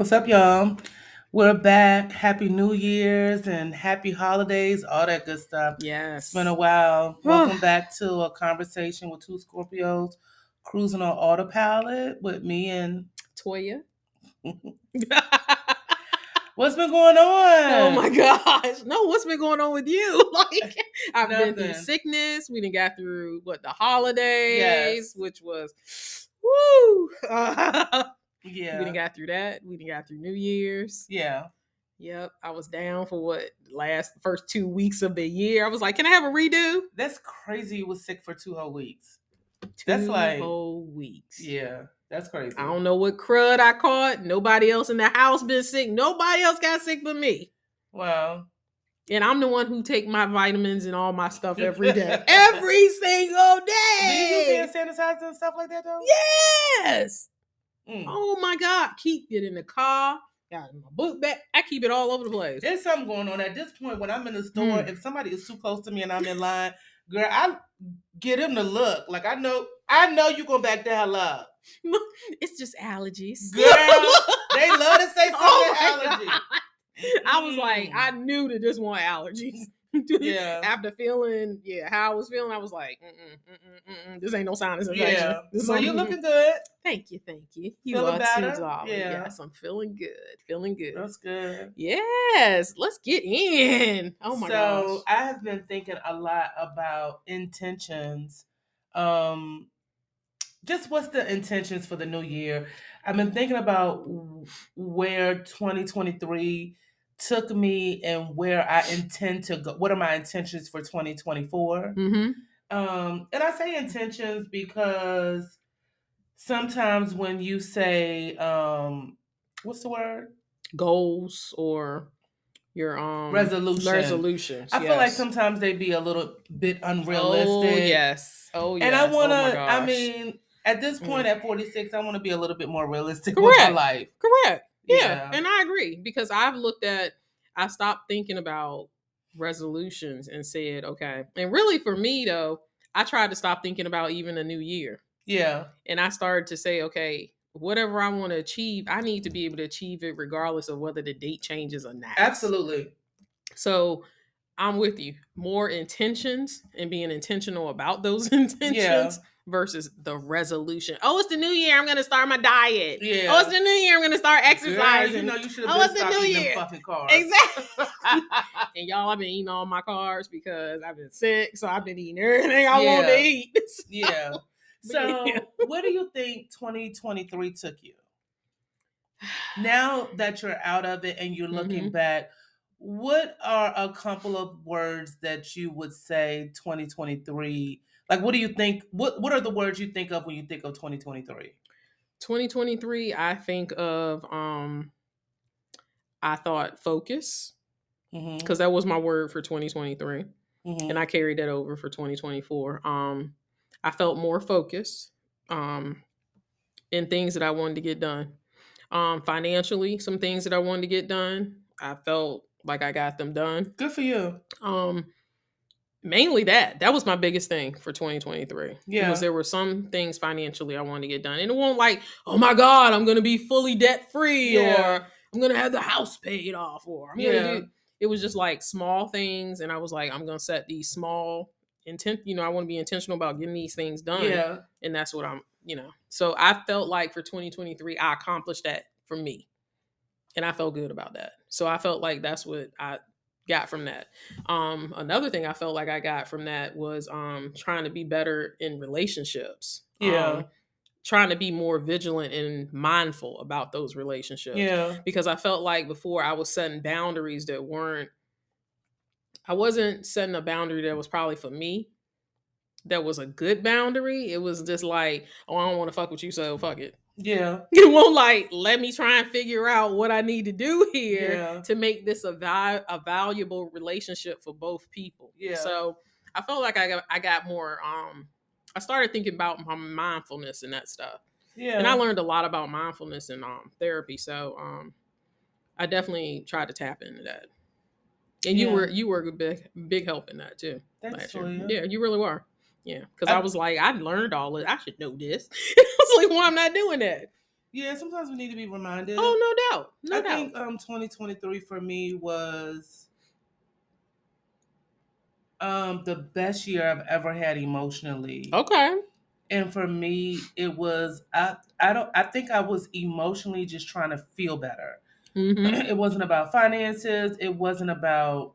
What's up, y'all? We're back. Happy New Year's and happy holidays, all that good stuff. Yes. It's been a while. Welcome back to a conversation with two Scorpios cruising on autopilot with me and Toya. what's been going on? oh my gosh. No, what's been going on with you? Like I've been through sickness. We didn't got through what the holidays, Yes. which was woo. We didn't got through that. We didn't got through New Year's. Yeah. Yep. I was down for what last first two weeks of the year. I was like, can I have a redo? That's crazy. You was sick for two whole weeks. Two That's like- whole weeks. Yeah. That's crazy. I don't know what crud I caught. Nobody else in the house been sick. Nobody else got sick but me. Well, And I'm the one who take my vitamins and all my stuff every day. every single do you use day. hand sanitizer and stuff like that though? Yes. Mm. Oh my God. Keep it in the car. Got my book bag. I keep it all over the place. There's something going on at this point when I'm in the store. Mm. If somebody is too close to me and I'm in line, girl, I get them to look. Like I know, I know you gonna back the hell up, It's just allergies. girl. they love to say something Oh allergy. I was like, Mm. I knew that this one allergies. Yeah. After feeling, yeah, how I was feeling, I was like, mm-mm, mm-mm, mm-mm, this ain't no sinus infection. Yeah. This So you looking good? Thank you, thank you. You Feeling are better? too, darling. Yeah. Yes, I'm feeling good. Feeling good. That's good. Yes, let's get in. Oh my so gosh. I have been thinking a lot about intentions. Um, just what's the intentions for the new year? I've been thinking about where 2023 took me and where I intend to go. What are my intentions for 2024? Mm-hmm. Um, and I say intentions because sometimes when you say, um, what's the word? Goals or your um Resolution. resolutions. I feel like sometimes they be a little bit unrealistic. Oh yes. Oh yes. And I Oh, want my to, I mean, at this Mm. point at 46, I want to be a little bit more realistic with my life. correct. Yeah. Yeah. and I agree because I've looked at, I stopped thinking about resolutions and said, okay. And really, for me though, I tried to stop thinking about even a new year. Yeah. and I started to say, okay, whatever I want to achieve, I need to be able to achieve it regardless of whether the date changes or not. Absolutely. So I'm with you. More intentions and being intentional about those intentions versus the resolution. Oh, it's the new year. I'm gonna start my diet. Yeah. Oh, it's the new year. I'm gonna start exercising. you know you should Oh, have it's been the new year. fucking carbs. Exactly. and y'all, I've been eating all my carbs because I've been sick, so I've been eating everything I want to eat. yeah. So, Yeah. where do you think 2023 took you? Now that you're out of it and you're looking Mhm. back, what are a couple of words that you would say 2023? Like, what do you think? What What are the words you think of when you think of 2023? 2023 i think of um i thought focus Mm-hmm. because that was my word for 2023 mm-hmm. and i carried that over for 2024 um i felt more focused um in things that i wanted to get done um financially some things that i wanted to get done i felt like i got them done Good for you. um mainly that that was my biggest thing for 2023 Yeah. because there were some things financially i wanted to get done and it won't like oh my god i'm gonna be fully debt free Yeah. or i'm gonna have the house paid off or i'm gonna do it was just like small things and i was like i'm gonna set these small intent you know i want to be intentional about getting these things done Yeah. and that's what i'm you know so i felt like for 2023 i accomplished that for me and i felt good about that so i felt like that's what i got from that um another thing i felt like i got from that was um trying to be better in relationships Yeah. um, trying to be more vigilant and mindful about those relationships Yeah. because I felt like before I was setting boundaries that weren't I wasn't setting a boundary that was probably for me. That was a good boundary. It was just like, oh, I don't want to fuck with you, so fuck it. Yeah. It won't like let me try and figure out what I need to do here Yeah. to make this a val- a valuable relationship for both people. Yeah. So I felt like I got I got more um I started thinking about my mindfulness and that stuff Yeah. and I learned a lot about mindfulness and um therapy. So um, I definitely tried to tap into that. And you Yeah. were you were a big big help in that too. That's last year. Yeah, you really were. Yeah, because I- I, was like, I learned all it. I should know this. I was like, why I'm not doing that? Yeah, sometimes we need to be reminded. Oh, no doubt. No I doubt. think um 2023 for me was um the best year I've ever had emotionally. okay. And for me, it was I I don't I think I was emotionally just trying to feel better. hmm it wasn't about finances, it wasn't about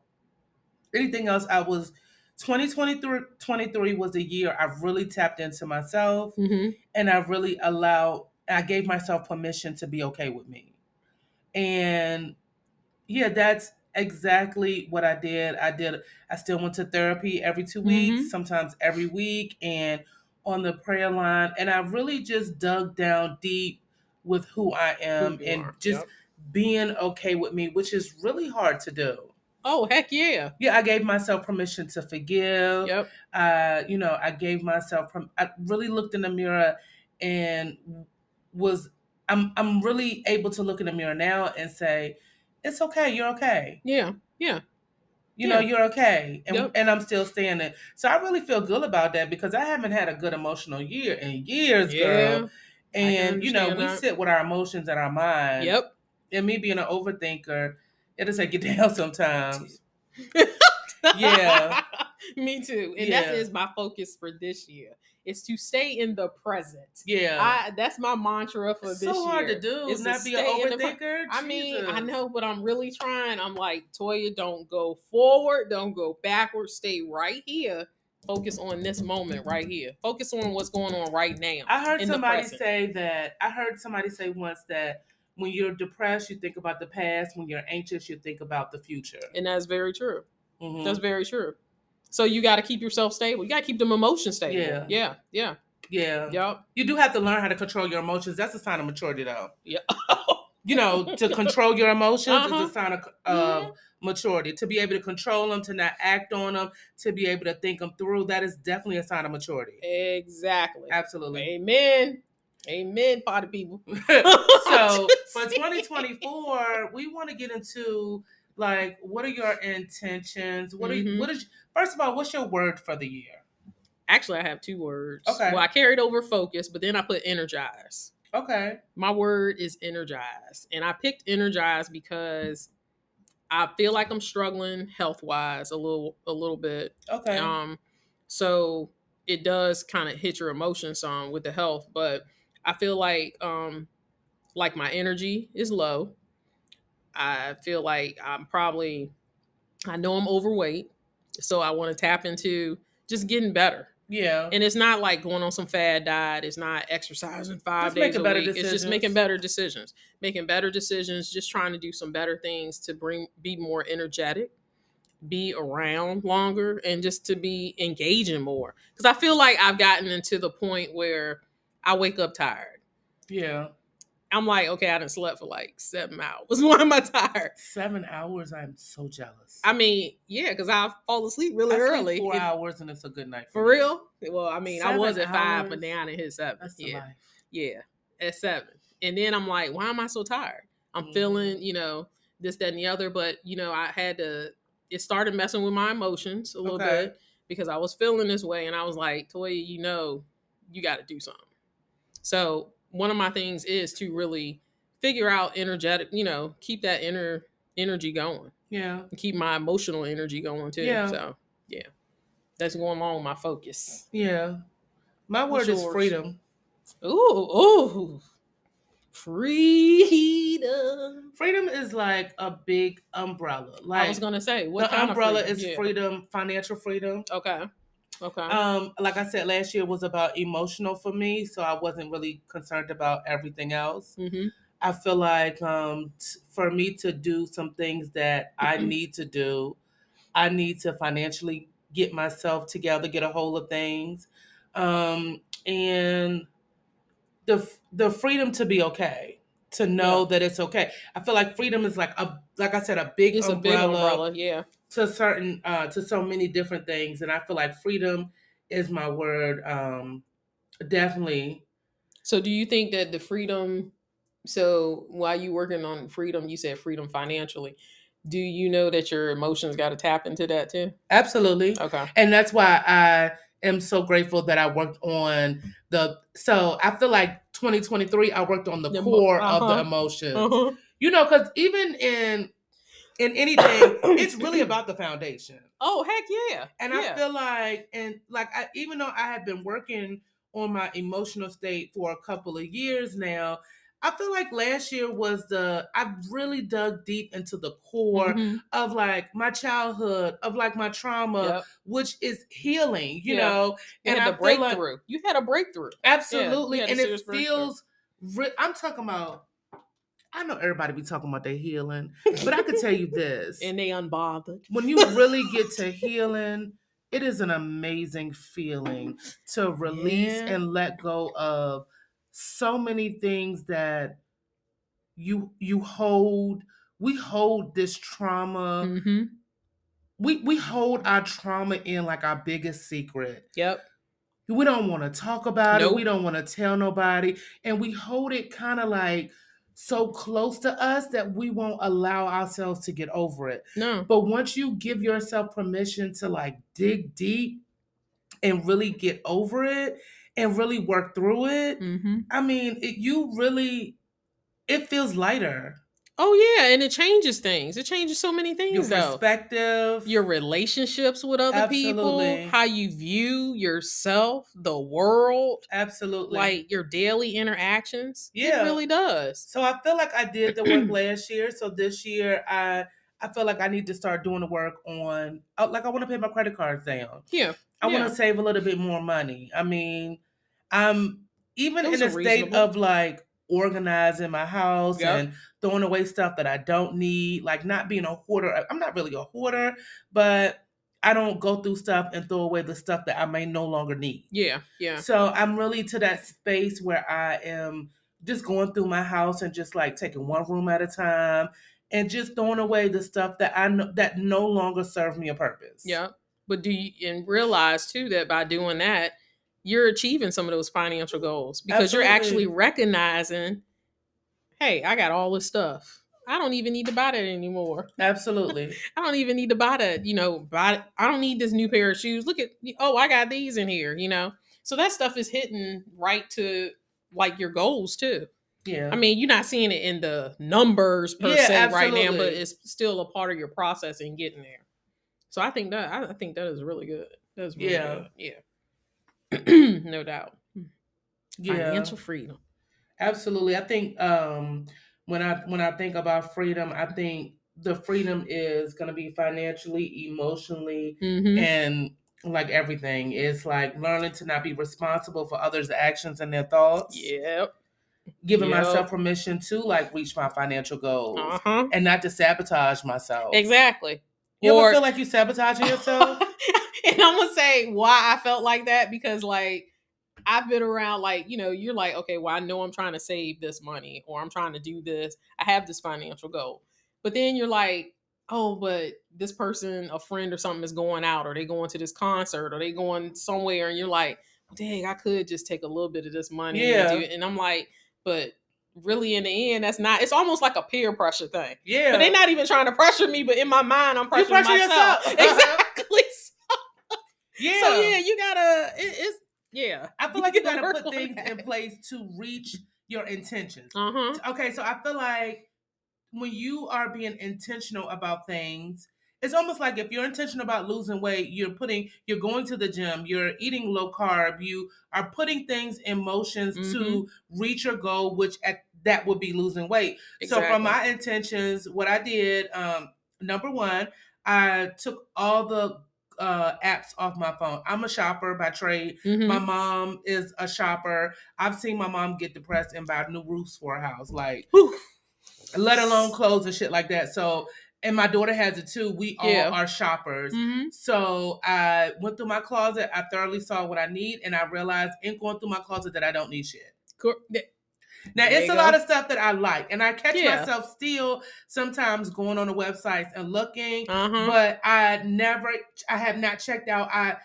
anything else. I was 2023 23 was a year I really tapped into myself hmm and I really allowed I gave myself permission to be okay with me. And yeah, that's exactly what I did. I did I still went to therapy every 2 weeks, Mhm. sometimes every week and on the prayer line and I really just dug down deep with who I am Who and are. just Yep. being okay with me, which is really hard to do. Oh, heck yeah. Yeah, I gave myself permission to forgive. Yep. Uh, you know, I gave myself from I really looked in the mirror and was I'm I'm really able to look in the mirror now and say, it's okay, you're okay. Yeah. Yeah. You know, you're okay. And Yep. and I'm still standing. So I really feel good about that because I haven't had a good emotional year in years, Yeah. girl. And you know, we that. sit with our emotions and our mind. Yep. And me being an overthinker, it'll take you down sometimes. Yeah. Me too. And Yeah. that is my focus for this year. Is to stay in the present. Yeah. I that's my mantra for this. it's this so hard year. to do. is to not be an the pre- overthinker. I mean, I know, but I'm really trying. I'm like, Toya, don't go forward, don't go backward, stay right here. Focus on this moment right here. Focus on what's going on right now. I heard somebody say that. I heard somebody say once that when you're depressed, you think about the past. When you're anxious, you think about the future. And that's very true. Mhm. That's very true. So you got to keep yourself stable. You got to keep them emotions stable. Yeah. Yeah. Yeah. yeah. Yep. You do have to learn how to control your emotions. That's a sign of maturity, though. Yeah. You know, to control your emotions Uh-huh. is a sign of, of maturity. To be able to control them, to not act on them, to be able to think them through, that is definitely a sign of maturity. Exactly. Absolutely. Amen. Amen, party people. so for 2024 we want to get into like what are your intentions what are you, Mhm. what is first of all what's your word for the year Actually, I have two words. Okay. Well, I carried over focus, but then I put energize. okay My word is energize. And I picked energize because I feel like I'm struggling health wise a little a little bit. okay Um, so it does kind of hit your emotions on with the health, but I feel like um like my energy is low. I feel like I'm probably I know I'm overweight, so I want to tap into just getting better. yeah And it's not like going on some fad diet. It's not exercising five Just days a week. It's just decisions. making better decisions, making better decisions. Just trying to do some better things to bring be more energetic, be around longer, and just to be engaging more. Because I feel like I've gotten into the point where I wake up tired. yeah I'm like, okay, I done slept for like seven hours. Why am I tired? seven hours i'm so jealous I mean, yeah, because I fall asleep really early. four and- hours and it's a good night For me. real? Well, I mean, I was at five, but now I hit seven. yeah. life Yeah, at seven. And then I'm like, why am I so tired? I'm Mhm. feeling, you know, this, that, and the other. But, you know, I had to, it started messing with my emotions a little Okay. bit because I was feeling this way. And I was like, Toya, you know, you got to do something. So one of my things is to really figure out energetic, you know, keep that inner energy going, yeah and keep my emotional energy going too. Yeah. So, yeah, that's going along with my focus. yeah my word is freedom Ooh, ooh. Freedom. freedom is like a big umbrella like I was gonna say what the kind umbrella is Yeah. freedom financial freedom Okay. Okay. Um, like I said, last year was about emotional for me, so I wasn't really concerned about everything else. mm-hmm. I feel like um, t- for me to do some things that I need to do, I need to financially get myself together, get a hold of things, um, and the f- the freedom to be okay, to know that it's okay. I feel like freedom is like a like I said, a big It's a big umbrella umbrella. Yeah. To certain uh to so many different things and i feel like freedom is my word um definitely So do you think that the freedom? So while you working on freedom, you said freedom financially. Do you know that your emotions got to tap into that too? absolutely Okay. and that's why i am so grateful that I worked on the. So I feel like 2023, I worked on the, The core of the uh-huh. emotions. Uh-huh. You know, because even in in anything, it's really about the foundation. Oh heck yeah! And yeah. I feel like, and like, I, even though I have been working on my emotional state for a couple of years now, I feel like last year was the I really dug deep into the core Mhm. of like my childhood, of like my trauma, Yep. which is healing, you Yeah. know. You and had I the feel like- breakthrough. you had a breakthrough. Absolutely. had and it feels re- I'm talking about I know everybody be talking about their healing, but I could tell you this. And they unbothered. when you really get to healing, it is an amazing feeling to release Yeah. and let go of so many things that you you hold we hold this trauma Mm-hmm. we we hold our trauma in like our biggest secret Yep. we don't want to talk about it we don't want to tell nobody and we hold it kind of like so close to us that we won't allow ourselves to get over it No. but once you give yourself permission to like dig deep and really get over it and really work through it, Mm-hmm. I mean, it, you really, it feels lighter. Oh yeah, and it changes things. It changes so many Your things though. perspective. Your relationships with other people, how you view yourself, the world, absolutely. like your daily interactions. Yeah. It really does. so I feel like I did the work last year. So this year, I I feel like I need to start doing the work on. uh, Like I want to pay my credit cards down. Yeah. I Yeah. want to save a little bit more money. I mean, I'm even Those in a state reasonable. of like organizing my house Yep. and throwing away stuff that I don't need, like not being a hoarder. I'm not really a hoarder, but I don't go through stuff and throw away the stuff that I may no longer need. Yeah. Yeah. So I'm really to that space where I am just going through my house and just like taking one room at a time and just throwing away the stuff that I know that no longer serves me a purpose. Yeah. But do you and realize too that by doing that, you're achieving some of those financial goals because you're actually recognizing, hey, I got all this stuff. I don't even need to buy that anymore. Absolutely. I don't even need to buy that, you know, buy I don't need this new pair of shoes. Look at oh, I got these in here, you know. So that stuff is hitting right to like your goals too. Yeah. I mean, you're not seeing it in the numbers per Yeah, se right now, but it's still a part of your process in getting there. So I think that I I think that is really good. That's really Yeah. good. Yeah. no doubt. yeah. Financial freedom. Absolutely. I think um when I when I think about freedom, I think the freedom is going to be financially, emotionally, hmm and like everything. It's like learning to not be responsible for others' actions and their thoughts. Yep. Giving Yep. myself permission to like reach my financial goals Uh huh. and not to sabotage myself. Exactly. You Or- ever feel like you sabotaging yourself? and I'm gonna say why I felt like that because like I've been around like you know you're like okay well I know I'm trying to save this money or I'm trying to do this I have this financial goal but then you're like oh but this person a friend or something is going out or they going to this concert or they going somewhere and you're like dang I could just take a little bit of this money Yeah. and, do it. and I'm like but really in the end that's not it's almost like a peer pressure thing yeah. but they're not even trying to pressure me but in my mind I'm You pressuring pressure myself yourself. exactly yeah. so yeah, you gotta. It, it's yeah. I feel like you gotta gotta put things in place to reach your intentions. Uh huh. Okay, so I feel like when you are being intentional about things, it's almost like if you're intentional about losing weight, you're putting, you're going to the gym, you're eating low carb, you are putting things in motions to reach your goal, which at that would be losing weight. So from my intentions, what I did, um, number one, I took all the uh, apps off my phone. I'm a shopper by trade. Mhm. My mom is a shopper. I've seen my mom get depressed and buy new roofs for a house, like Whew. let alone clothes and shit like that. So, and my daughter has it too. We all Yeah. are shoppers. Mhm. So I went through my closet. I thoroughly saw what I need, and I realized in going through my closet that I don't need shit. Th- Now There it's a go. lot of stuff that I like, and I catch Yeah. myself still sometimes going on the websites and looking, Uh-huh. but I never, I have not checked out. I,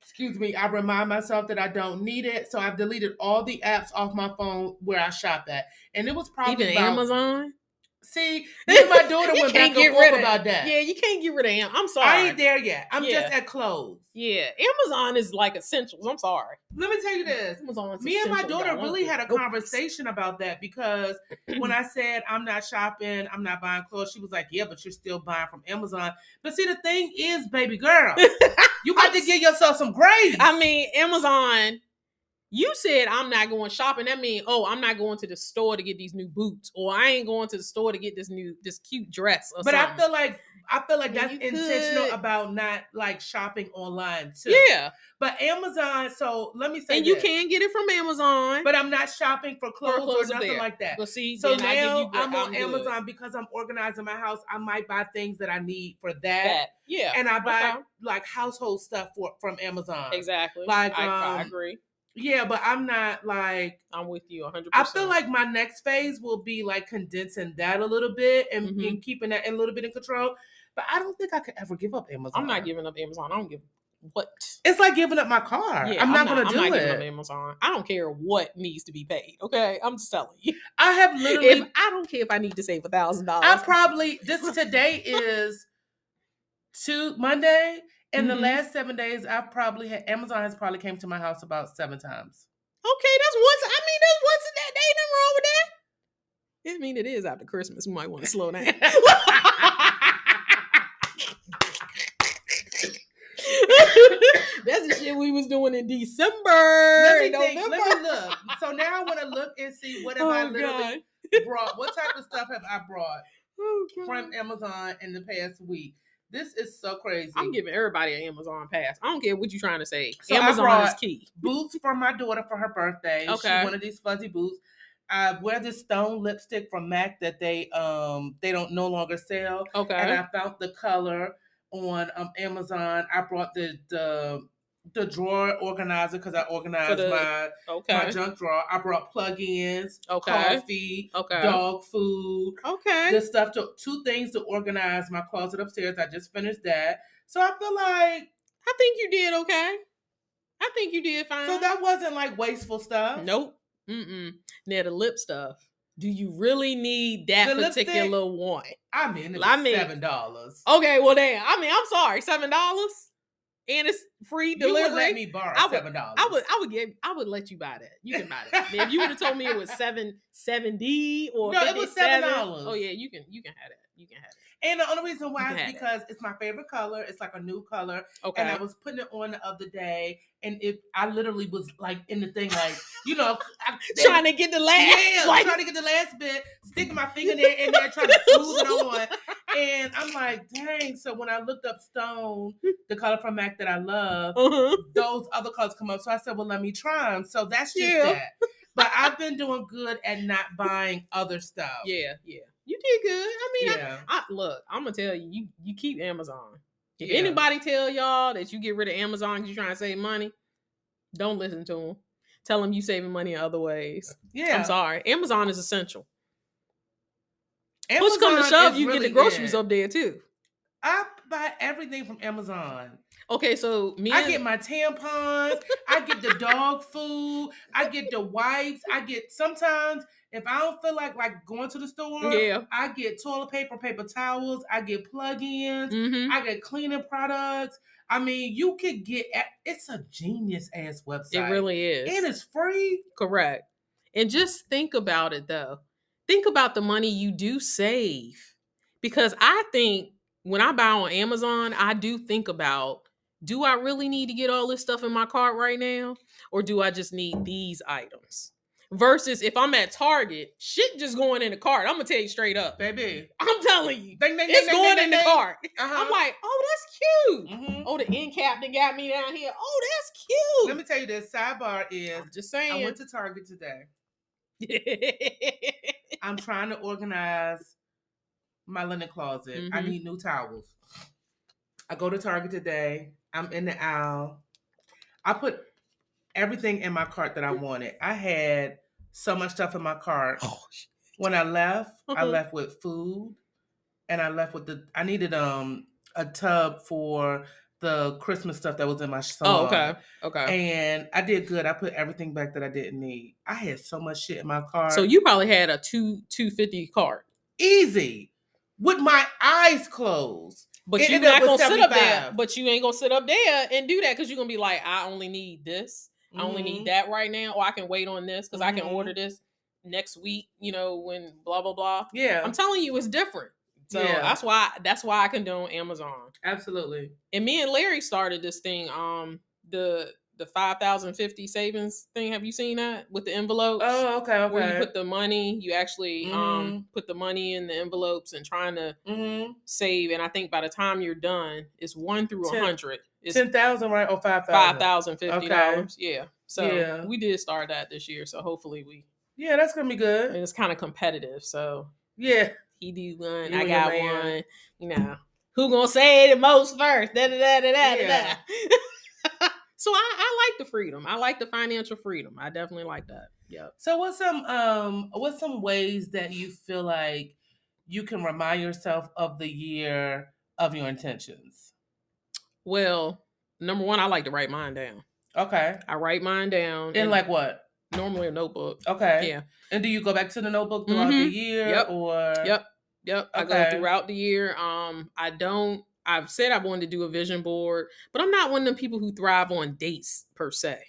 excuse me, I remind myself that I don't need it, so I've deleted all the apps off my phone where I shop at, and it was probably Even about, Amazon. See, me and my daughter went back get and forth rid about that. Yeah, you can't get rid of Am. I'm sorry. I ain't there yet. I'm Yeah. just at clothes. Yeah, Amazon is like essentials. I'm sorry. Let me tell you mm, this. Amazon's Me and my daughter really had a conversation about that because when I said I'm not shopping, I'm not buying clothes, she was like, "Yeah, but you're still buying from Amazon." But see, the thing is, baby girl, you got to give yourself some grace. I mean, Amazon. You said I'm not going shopping. That means, oh, I'm not going to the store to get these new boots, or I ain't going to the store to get this new, this cute dress. Or but I feel like I feel like that's intentional could- about not like shopping online too. yeah, But Amazon, so let me say, and you this. can get it from Amazon. But I'm not shopping for clothes, clothes or nothing there. like that. But see, So I now good- I'm on good. Amazon because I'm organizing my house. I might buy things that I need for that, That yeah, and I buy okay. like household stuff for from Amazon. exactly. like, I, I um, agree. Yeah, but I'm not like I'm with you 100. I feel like my next phase will be like condensing that a little bit and, Mhm. and keeping that a little bit in control. But I don't think I could ever give up Amazon. I'm not giving up Amazon. I don't give what. It's like giving up my car. Yeah, I'm not gonna I'm do not giving up it. Amazon. I don't care what needs to be paid. Okay, I'm just telling you. I have literally. If I don't care if I need to save a thousand dollars. I probably this today is two Monday. In the Mhm. last seven days, I've probably had Amazon has probably came to my house about seven times. Okay, that's once. I mean, that's once a day. There ain't nothing wrong with that. I mean, it is after Christmas. We might want to slow down. That's the shit we was doing in December. let me think. Let me look. So now I want to look and see what have I Oh, literally God. brought. What type of stuff have I brought Oh, from Amazon in the past week? This is so crazy. I'm giving everybody an Amazon pass. I don't care what you're trying to say. So Amazon is key. boots for my daughter for her birthday. Okay. She wanted these fuzzy boots. I wear this stone lipstick from MAC that they um they don't no longer sell. Okay. And I found the color on um Amazon. I brought the the the drawer organizer because I organized the- my okay. my junk drawer. I brought plug-ins, Okay. coffee, Okay. dog food, Okay. the stuff to two things to organize my closet upstairs. I just finished that. So I feel like I think you did okay. I think you did fine. so that wasn't like wasteful stuff. Nope. Mm-mm. Now the lip stuff. Do you really need that The lipstick? particular one? I mean, it I mean- seven dollars. Okay, well then, I mean, I'm sorry, seven dollars, and it's free You would delivery. let me borrow I would- seven dollars. I would, I would give, I would let you buy that. You can buy that. If you would have told me it was seven seventy or No, it was 57, $7. Oh yeah, you can, you can have that. You can have it. And the only reason why is can have it. because it's my favorite color. It's like a new color, Okay. and I was putting it on the other day, and it I literally was like in the thing, like you know, I, they- trying to get the last. yeah, like, trying to get the last bit, sticking my finger there in there, trying to smooth it on. And I'm like, dang. So when I looked up Stone, the color from MAC that I love, uh-huh. those other colors come up. So I said, well, let me try them. So that's just Yeah. that. But I've been doing good at not buying other stuff. Yeah, yeah. You did good. I mean, I- Yeah. I, look, I'm gonna tell you, you you keep Amazon. If Yeah. anybody tell y'all that you get rid of Amazon because you're trying to save money, don't listen to them. Tell them you saving money in other ways. Yeah. I'm sorry. Amazon is essential. Push come to Amazon shove, you get the groceries good. up there too. I buy everything from Amazon. Okay, so me I and- get my tampons. I get the dog food. I get the wipes. I get sometimes if I don't feel like like going to the store, yeah. I get toilet paper, paper towels. I get plug-ins. hmm I get cleaning products. I mean, you could get. It's a genius ass website. It really is. And it's free. Correct. And just think about it though. Think about the money you do save. Because I think when I buy on Amazon, I do think about do I really need to get all this stuff in my cart right now? Or do I just need these items? Versus if I'm at Target, shit just going in the cart. I'm gonna tell you straight up. Baby. I'm telling you. Ding, ding, It's ding, going in the cart. Uh-huh. I'm like, oh, that's cute. Mhm. Oh, the end cap that got me down here. Oh, that's cute. Let me tell you this sidebar is I'm just saying. I went to Target today. I'm trying to organize my linen closet. I Mhm. need new towels. I go to Target today. I'm in the aisle. I put everything in my cart that I wanted. I had so much stuff in my cart. oh, When I left, I Mhm. left with food and I left with the I needed um a tub for the Christmas stuff that was in my oh, salon. Oh, okay. Okay. And I did good. I put everything back that I didn't need. I had so much shit in my car. So you probably had a two two fifty cart. easy with my eyes closed. But It you're not gonna sit up there. But you ain't gonna sit up there and do that because you're gonna be like, I only need this. I only need mm-hmm. that right now, or I can wait on this because I can order mm-hmm. this next week. You know, when blah blah blah. Yeah, I'm telling you, it's different. So Yeah. that's why that's why I condone Amazon. absolutely. And me and Larry started this thing. Um, the the five thousand fifty savings thing. Have you seen that with the envelopes? Oh, okay, okay. Where you put the money, you actually Mm-hmm. um put the money in the envelopes and trying to mm-hmm. save. And I think by the time you're done, it's one through a hundred. It's Ten thousand, right? Or five thousand? five thousand fifty Okay. dollars. Yeah. So Yeah. we did start that this year. So hopefully we Yeah, that's gonna be good. and it's kind of competitive. So Yeah, he do one, You I got one. You know, who gonna say it the most first? Da da da da da Yeah. da. so I, I like the freedom. I like the financial freedom. I definitely like that. Yep. So what's some um what's some ways that you feel like you can remind yourself of the year of your intentions? Well, number one, I like to write mine down. Okay. I write mine down In like what? normally a notebook. Okay. Yeah. And do you go back to the notebook throughout the Mhm. year Yep. or Yep. Yep. I Okay. go throughout the year. Um, I don't. I've said I wanted to do a vision board, but I'm not one of them people who thrive on dates per se.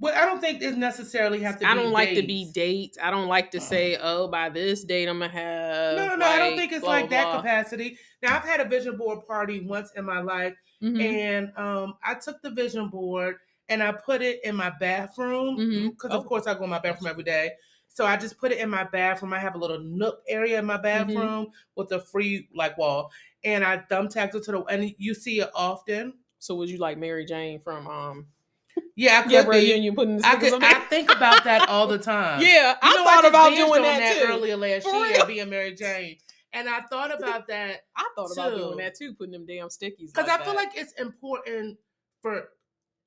Well, I don't think it necessarily has to I don't like to be dates. dates. I don't like to say, oh, by this date I'm gonna have. No, no, no. I don't think it's blah, like blah, that capacity. Now, I've had a vision board party once in my life, Mhm. and um, I took the vision board and I put it in my bathroom Mhm. because, Oh. of course, I go in my bathroom every day. So I just put it in my bathroom. I have a little nook area in my Mm-hmm. bathroom with a free like wall, and I thumbtacked it to the. And you see it often. So would you like Mary Jane from um Yeah, I could Gabrielle be. Union putting the I could. I think about that all the time. yeah, I You know, thought just about doing on that, too. earlier last For year, real. being Mary Jane, and I thought about that I thought about doing that too, putting them damn stickies. because like I feel like it's important for.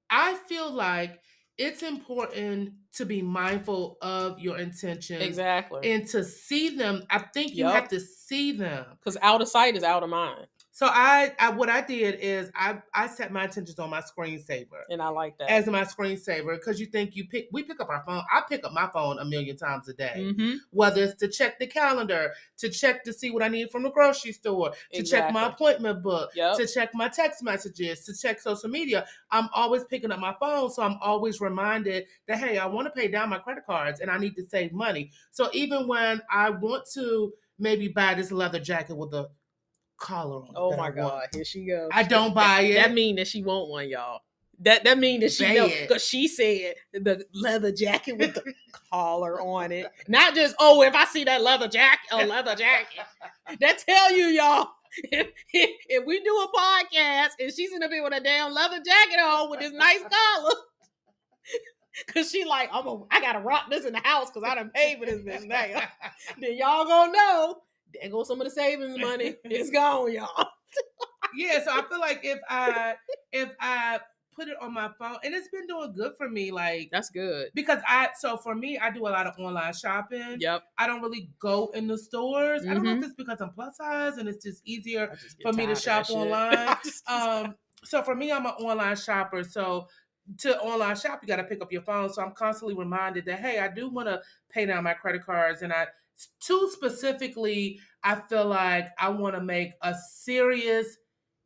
I feel like it's important to be mindful of your intentions exactly and to see them. I think you Yup. have to see them. because out of sight is out of mind, So I, I, what I did is I, I set my intentions on my screensaver. and I like that. As my screensaver, because you think you pick, we pick up our phone. I pick up my phone a million times a day. Mhm. whether it's to check the calendar, to check to see what I need from the grocery store, to check my appointment book, Yep. to check my text messages, to check social media. I'm always picking up my phone, so I'm always reminded that hey, I want to pay down my credit cards and I need to save money. So even when I want to maybe buy this leather jacket with a collar on Oh my I want, god, here she goes. I don't buy it. That mean that she want one, y'all. That that mean that she because she said the leather jacket with the collar on it. Not just oh, if I see that leather jacket, a leather jacket. That tell you, y'all. If, if, if we do a podcast and she's in the bed with a damn leather jacket on with this nice collar, cause she like I'm a, I gotta rock this in the house because I done paid for this bitch now. then y'all gonna know. There goes some of the savings money. It's gone, y'all. yeah, so I feel like if I if I put it on my phone, and it's been doing good for me, like That's good. because I so for me, I do a lot of online shopping. Yep. I don't really go in the stores. I don't know if Mhm. it's because I'm plus size and it's just easier just for me to tired of that shop online. I just get Um, so for me, I'm an online shopper. So to online shop, you got to pick up your phone. So I'm constantly reminded that hey, I do want to pay down my credit cards, and I too specifically, I feel like I want to make a serious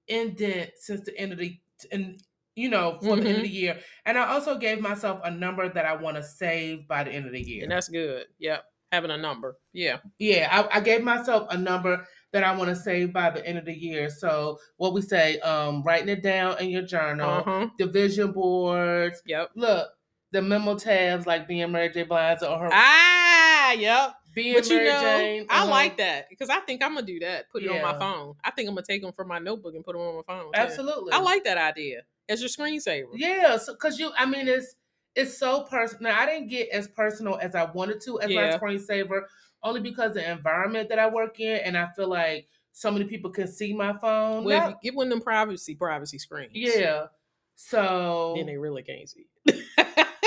indent since the end of the and you know for the end Mm-hmm. of the year. And I also gave myself a number that I want to save by the end of the year. And that's good. Yep. Having a number. Yeah. Yeah, I, I gave myself a number that I want to save by the end of the year. So what we say, um, writing it down in your journal, Uh-huh. the vision boards. Yep. Look, the memo tabs like being Mary J. Blige or her Ah, yep. Being But you Mary know, Jane. I uh-huh. like that because I think I'm gonna do that. Put it on my phone. I think I'm gonna take them from my notebook and put them on my phone. Absolutely. I like that idea as your screensaver. Yeah, so because you, I mean, it's it's so personal. Now, I didn't get as personal as I wanted to as Yeah. my screensaver, only because the environment that I work in, and I feel like so many people can see my phone. Well, Not- get one of them privacy privacy screens. yeah. So Then they really can't see.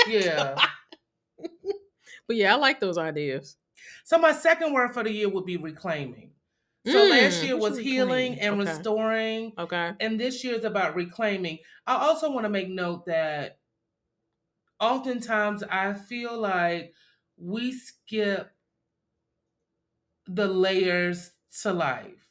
yeah. But yeah, I like those ideas. So my second word for the year would be reclaiming. So last Mm, year was healing and Okay. restoring, Okay. and this year is about reclaiming. I also want to make note that oftentimes I feel like we skip the layers to life,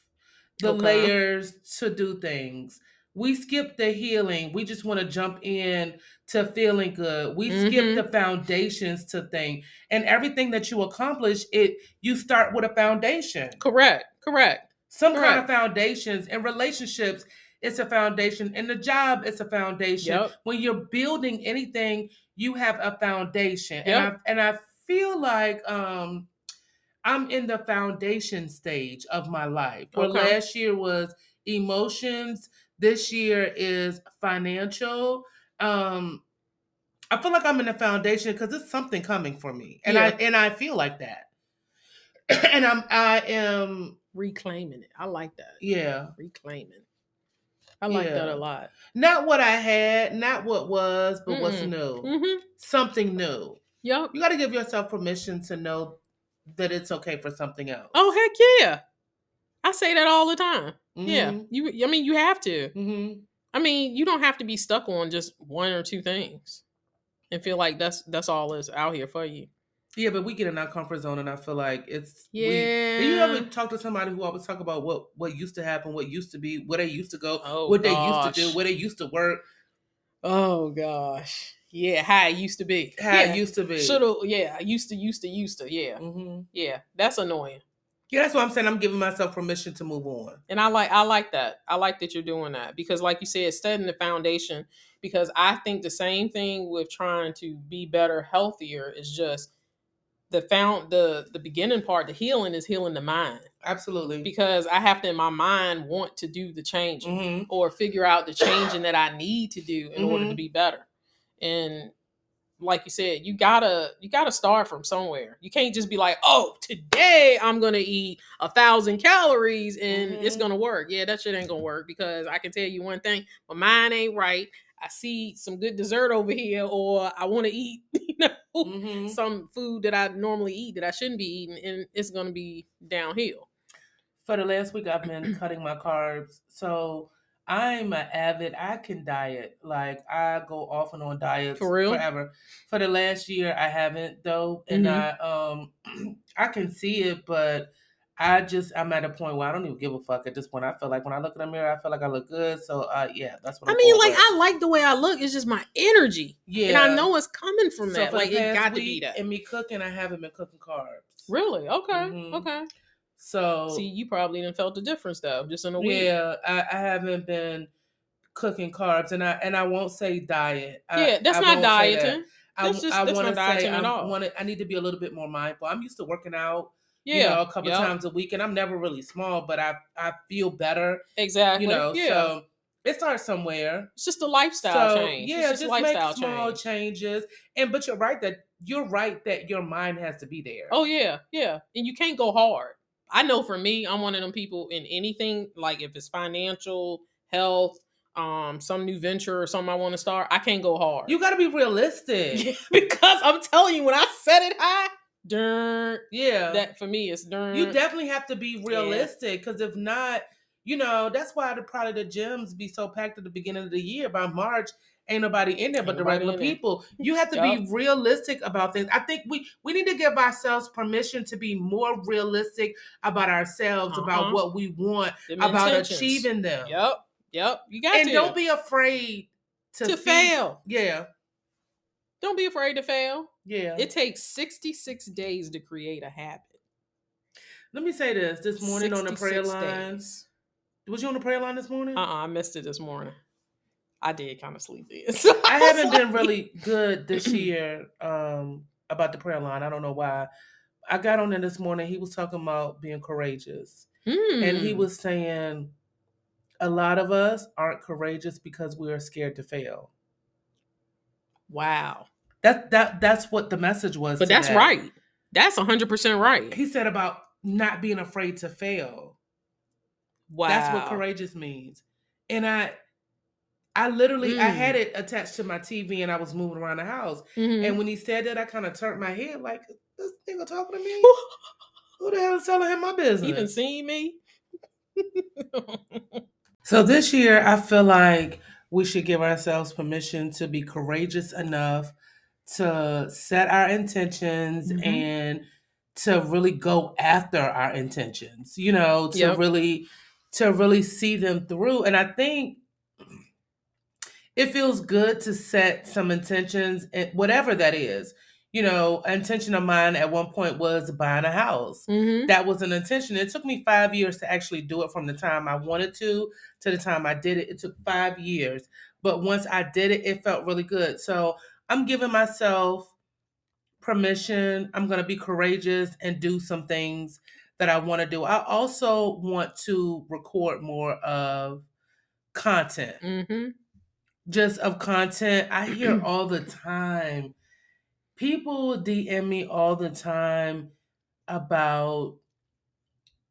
the Okay. layers to do things. We skip the healing. We just want to jump in to feeling good. We skip Mhm. the foundations to things. And everything that you accomplish, it you start with a foundation. Correct. Correct. Some kind of foundations. and relationships, it's a foundation. And the job, it's a foundation. Yep. When you're building anything, you have a foundation. And Yep. I and I feel like um I'm in the foundation stage of my life. Where Okay. last year was emotions, this year is financial. Um I feel like I'm in the foundation because it's something coming for me. And I and I feel like that. and I'm I am Reclaiming it. I like that. yeah. Reclaiming. I like that a lot. Not what I had, not what was, but what's Mm-mm. new. Mm-hmm. Something new. Yep. You got to give yourself permission to know that it's okay for something else. Oh heck yeah. I say that all the time. Yeah. Mhm. You I mean you have to. Mhm. I mean, you don't have to be stuck on just one or two things and feel like that's that's all that's out here for you. Yeah, but we get in our comfort zone, and I feel like it's. Yeah. do you ever talk to somebody who always talk about what what used to happen, what used to be, where they used to go, Oh, what they used to do, where they used to work, Oh gosh. Yeah, how it used to be. how yeah. it used to be? Shoulda yeah, used to, used to, used to. Yeah. hmm Yeah. That's annoying. Yeah, that's what I'm saying. I'm giving myself permission to move on. And I like I like that. I like that you're doing that because like you said, setting the foundation because I think the same thing with trying to be better, healthier is just the found the the beginning part, the healing is healing the mind. Absolutely. Because I have to in my mind want to do the change hmm or figure out the changing that I need to do in order to Mhm. be better. And like you said, you gotta you gotta start from somewhere. You can't just be like, oh, today I'm gonna eat a thousand calories and it's Mhm. gonna work. Yeah, that shit ain't gonna work because I can tell you one thing, my mind ain't right. I see some good dessert over here, or I want to eat, you know, hmm some food that I normally eat that I shouldn't be eating, and it's gonna be downhill. For the last week, I've been cutting my carbs. So I'm an avid. I can diet. Like I go off and on diets For real? forever. For the last year, I haven't though, and Mhm. I um I can see it, but I just I'm at a point where I don't even give a fuck at this point. I feel like when I look in the mirror, I feel like I look good. So uh yeah, that's what I I'm mean, like with. I like the way I look. It's just my energy. yeah, And I know it's coming from So that. Like it got to be that. And me cooking, I haven't been cooking carbs. Really? Okay. Mhm. Okay. So See, you probably didn't felt the difference though, just in a week. Yeah, I, I haven't been cooking carbs, and I and I won't say diet. I, Yeah, that's I not won't that. dieting. I, That's just- I that's want to say dieting at all. want to. I need to be a little bit more mindful. I'm used to working out, Yeah. you know, a couple Yep. times a week, and I'm never really small, but I I feel better, Exactly. you know. yeah. So it starts somewhere. it's just a lifestyle so change. yeah, it's just, just make small change. changes. And but you're right that you're right that your mind has to be there. Oh yeah, yeah. And you can't go hard. I know for me, I'm one of them people in anything, like if it's financial, health, um, some new venture or something I want to start, I can't go hard. you got to be realistic. Because I'm telling you, when I set it high, darn, Yeah, that for me is darn. you definitely have to be realistic because if not you know that's why the probably the gyms be so packed at the beginning of the year by march ain't nobody in there but the regular people you have to Yup. be realistic about things i think we we need to give ourselves permission to be more realistic about ourselves about Uh-huh. what we want Them about intentions. achieving them Yep, yep. You got and to. don't be afraid to, to fail. yeah Don't be afraid to fail. yeah It takes 66 days to create a habit. let me say this this morning on the prayer 66 line days. was you on the prayer line this morning Uh-uh, I missed it this morning. I did kind of sleep in. I haven't been really good this year um, about the prayer line. I don't know why. I got on there this morning. He was talking about being courageous, and he Mm. was saying a lot of us aren't courageous because we are scared to fail. wow. That that that's what the message was. But that's right. That's 100% right. He said about not being afraid to fail. Wow. That's what courageous means. And I I literally I Mm. had it attached to my TV and I was moving around the house. Mhm. And when he said that, I kind of turned my head like, this nigga talking to me? Who the hell is telling him my business? He done business? seen me? So this year, I feel like we should give ourselves permission to be courageous enough to set our intentions Mhm. and to really go after our intentions, you know, to Yep. really to really see them through. And I think it feels good to set some intentions, and whatever that is. You know, intention of mine at one point was buying a house. Mm-hmm. That was an intention. It took me five years to actually do it from the time I wanted to to the time I did it. It took five years. But once I did it, it felt really good. So I'm giving myself permission. I'm going to be courageous and do some things that I want to do. I also want to record more of content Mm-hmm. Just of content. I hear all the time. People DM me all the time about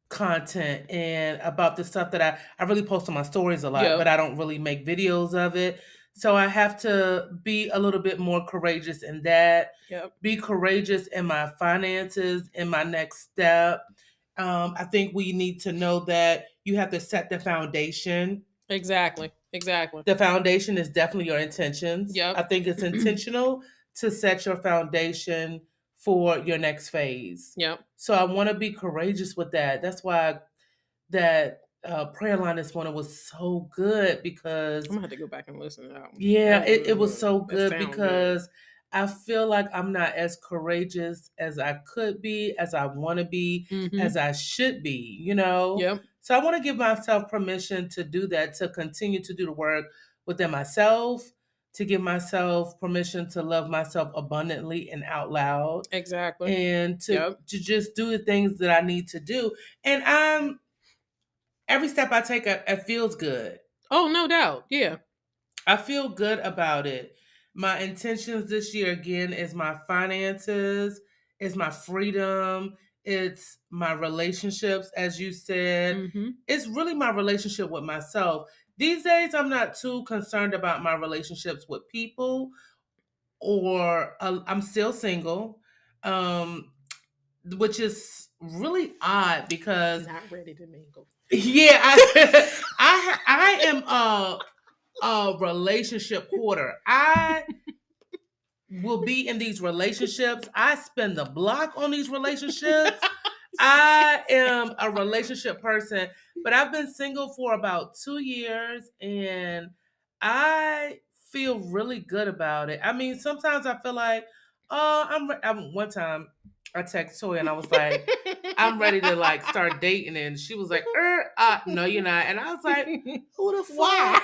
content and about the stuff that I I really post on my stories a lot, Yep. but I don't really make videos of it. So I have to be a little bit more courageous in that. Yep. Be courageous in my finances, in my next step. Um, I think we need to know that you have to set the foundation Exactly. Exactly. the foundation is definitely your intentions. Yep. I think it's intentional to set your foundation for your next phase. Yep. So I want to be courageous with that. That's why that uh, prayer line this morning was so good because I'm gonna have to go back and listen to that one. yeah, That it, it was so good because I feel like I'm not as courageous as I could be, as I want to be, Mhm. as I should be, you know? Yep. So I want to give myself permission to do that, to continue to do the work within myself, to give myself permission to love myself abundantly and out loud, Exactly. and to Yep. to just do the things that I need to do. And I'm every step I take, it, it feels good. oh, no doubt. Yeah. I feel good about it. My intentions this year again is my finances, is my freedom, it's my relationships, as you said. Mm-hmm. It's really my relationship with myself. These days, I'm not too concerned about my relationships with people, or uh, I'm still single, um, which is really odd because Not ready to mingle. yeah, I, I, I am a a relationship hoarder. I will be in these relationships. I spend the block on these relationships. I am a relationship person, but I've been single for about two years and I feel really good about it. I mean, sometimes I feel like, oh, I'm, re- I'm one time I text Toy and I was like, I'm ready to like start dating. And she was like, er, uh, no, you're not. And I was like, who the fuck?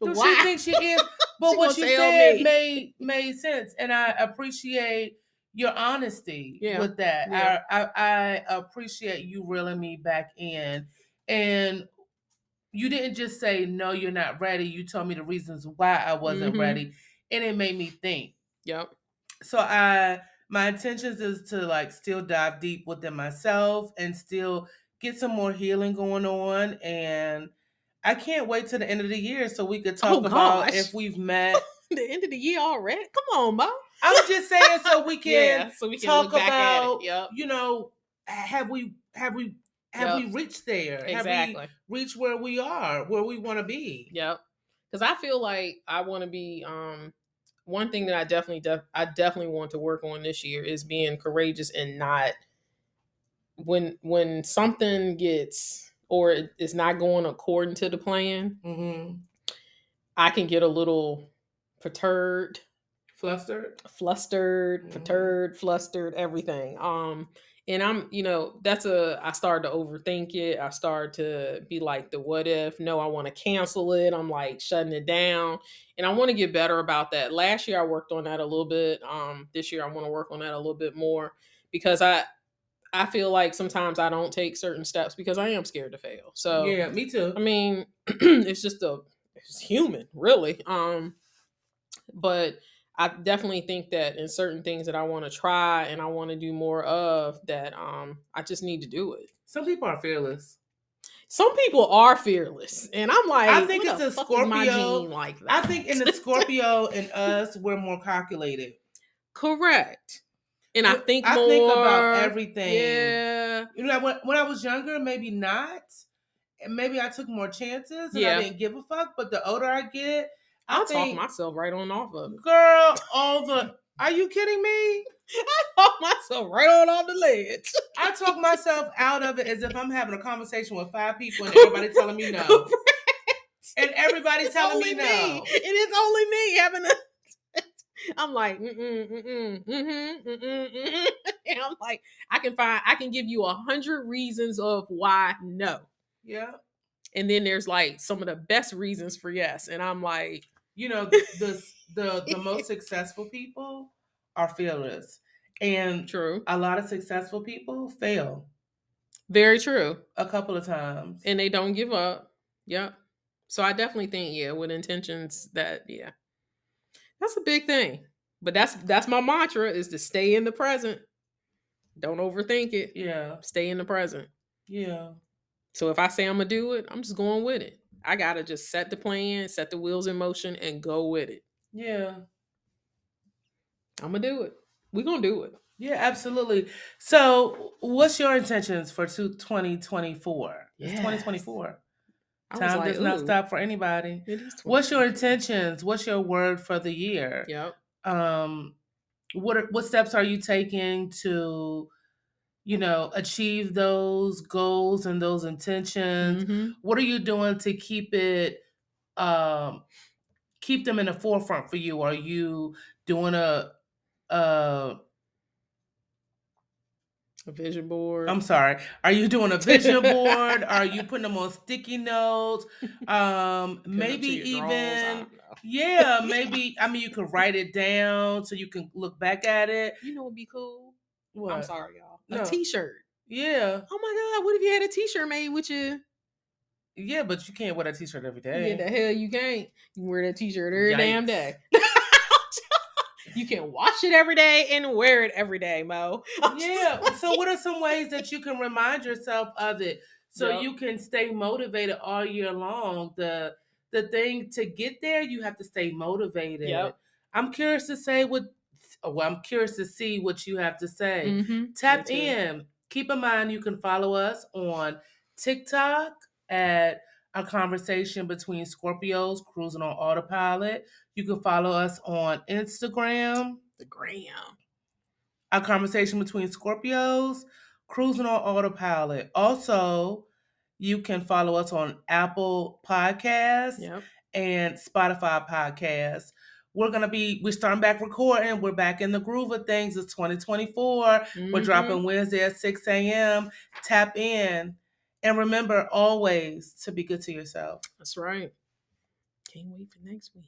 Why? she think she is? But She what she said me. made made sense, and I appreciate your honesty Yeah. with that. Yeah. I, I I appreciate you reeling me back in, and you didn't just say no, you're not ready. You told me the reasons why I wasn't Mhm. ready, and it made me think. Yep. So I my intentions is to like still dive deep within myself and still get some more healing going on and I can't wait till the end of the year so we could talk Oh, about if we've met. the end of the year already. Come on, Bob. I'm just saying so we can Yeah, so we can talk about. Yep. you know have we have we have Yep. we reached there? Exactly. Have we reached where we are, where we want to be? Yep. Because I feel like I want to be. Um, one thing that I definitely, def- I definitely want to work on this year is being courageous and not when when something gets or it- it's not going according to the plan. Mm-hmm. I can get a little perturbed, Flustered. flustered, Mhm. perturbed, flustered, everything. Um, and I'm, you know, that's a. I started to overthink it. I started to be like, the what if? No, I want to cancel it. I'm like shutting it down, and I want to get better about that. Last year I worked on that a little bit. Um, this year I want to work on that a little bit more because I, I feel like sometimes I don't take certain steps because I am scared to fail. So yeah, me too. I mean, it's just a it's human, really. Um, but I definitely think that in certain things that I want to try and I want to do more of, that um, I just need to do it. Some people are fearless. Some people are fearless, and I'm like, I think it's a fuck is my Scorpio. gene like that. I think in the Scorpio and us, we're more calculated. correct, and I think I more. think about everything. Yeah, You know, when, when I was younger, maybe not. And maybe I took more chances and Yeah. I didn't give a fuck. But the older I get, I I'll talk myself right on off of it. girl, all the. Are you kidding me? I talk myself right on off the ledge. I talk myself out of it as if I'm having a conversation with five people and everybody telling me no. And everybody It's telling me no. It is only me having a. I'm like, mm mm mm mm mm mm mm. And I'm like, I can find, I can give you a hundred reasons of why no, Yeah. and then there's like some of the best reasons for yes, and I'm like, You know, the the the, the most successful people are fearless. And true, a lot of successful people fail very true, a couple of times. and they don't give up. Yep. So I definitely think, yeah, with intentions that, yeah, that's a big thing. But that's that's my mantra is to stay in the present. Don't overthink it. yeah. Stay in the present. Yeah. So if I say I'm gonna do it, I'm just going with it. I gotta just set the plan, set the wheels in motion, and go with it. Yeah. I'm gonna do it. We're gonna do it. Yeah, absolutely. So, what's your intentions for two- 2024? It's 2024. Time like, does not "Ooh, stop for anybody. What's your intentions? What's your word for the year? Yep. Um, what are, what steps are you taking to, you know, achieve those goals and those intentions? Mhm. What are you doing to keep it, um, keep them in the forefront for you? Are you doing a, uh, A vision board. I'm sorry. Are you doing a vision board? Are you putting them on sticky notes? Um, Pin 'em to maybe your drawers, I even yeah, maybe I mean you could write it down so you can look back at it. You know what'd be cool? What? I'm sorry, y'all. No. A t-shirt. Yeah, Oh my god, what if you had a t-shirt made with you? yeah, but you can't wear that t-shirt every day. Yeah, the hell you can't. You wear that t-shirt every damn day. you can wash it every day and wear it every day, Mo. I'm Yeah. like- So what are some ways that you can remind yourself of it so Yep. you can stay motivated all year long? The the thing to get there, you have to stay motivated. Yep. I'm curious to say what well, I'm curious to see what you have to say. Mhm. Tap in. Keep in mind you can follow us on TikTok at a conversation between Scorpios cruising on autopilot. You can follow us on Instagram, The gram. a conversation between Scorpios cruising on autopilot. Also, you can follow us on Apple Podcasts Yep. and Spotify podcasts. We're gonna be we're starting back recording. We're back in the groove of things. It's 2024. We're Mhm. dropping Wednesday at 6 a.m. Tap in. And remember always to be good to yourself. That's right. Can't wait for next week.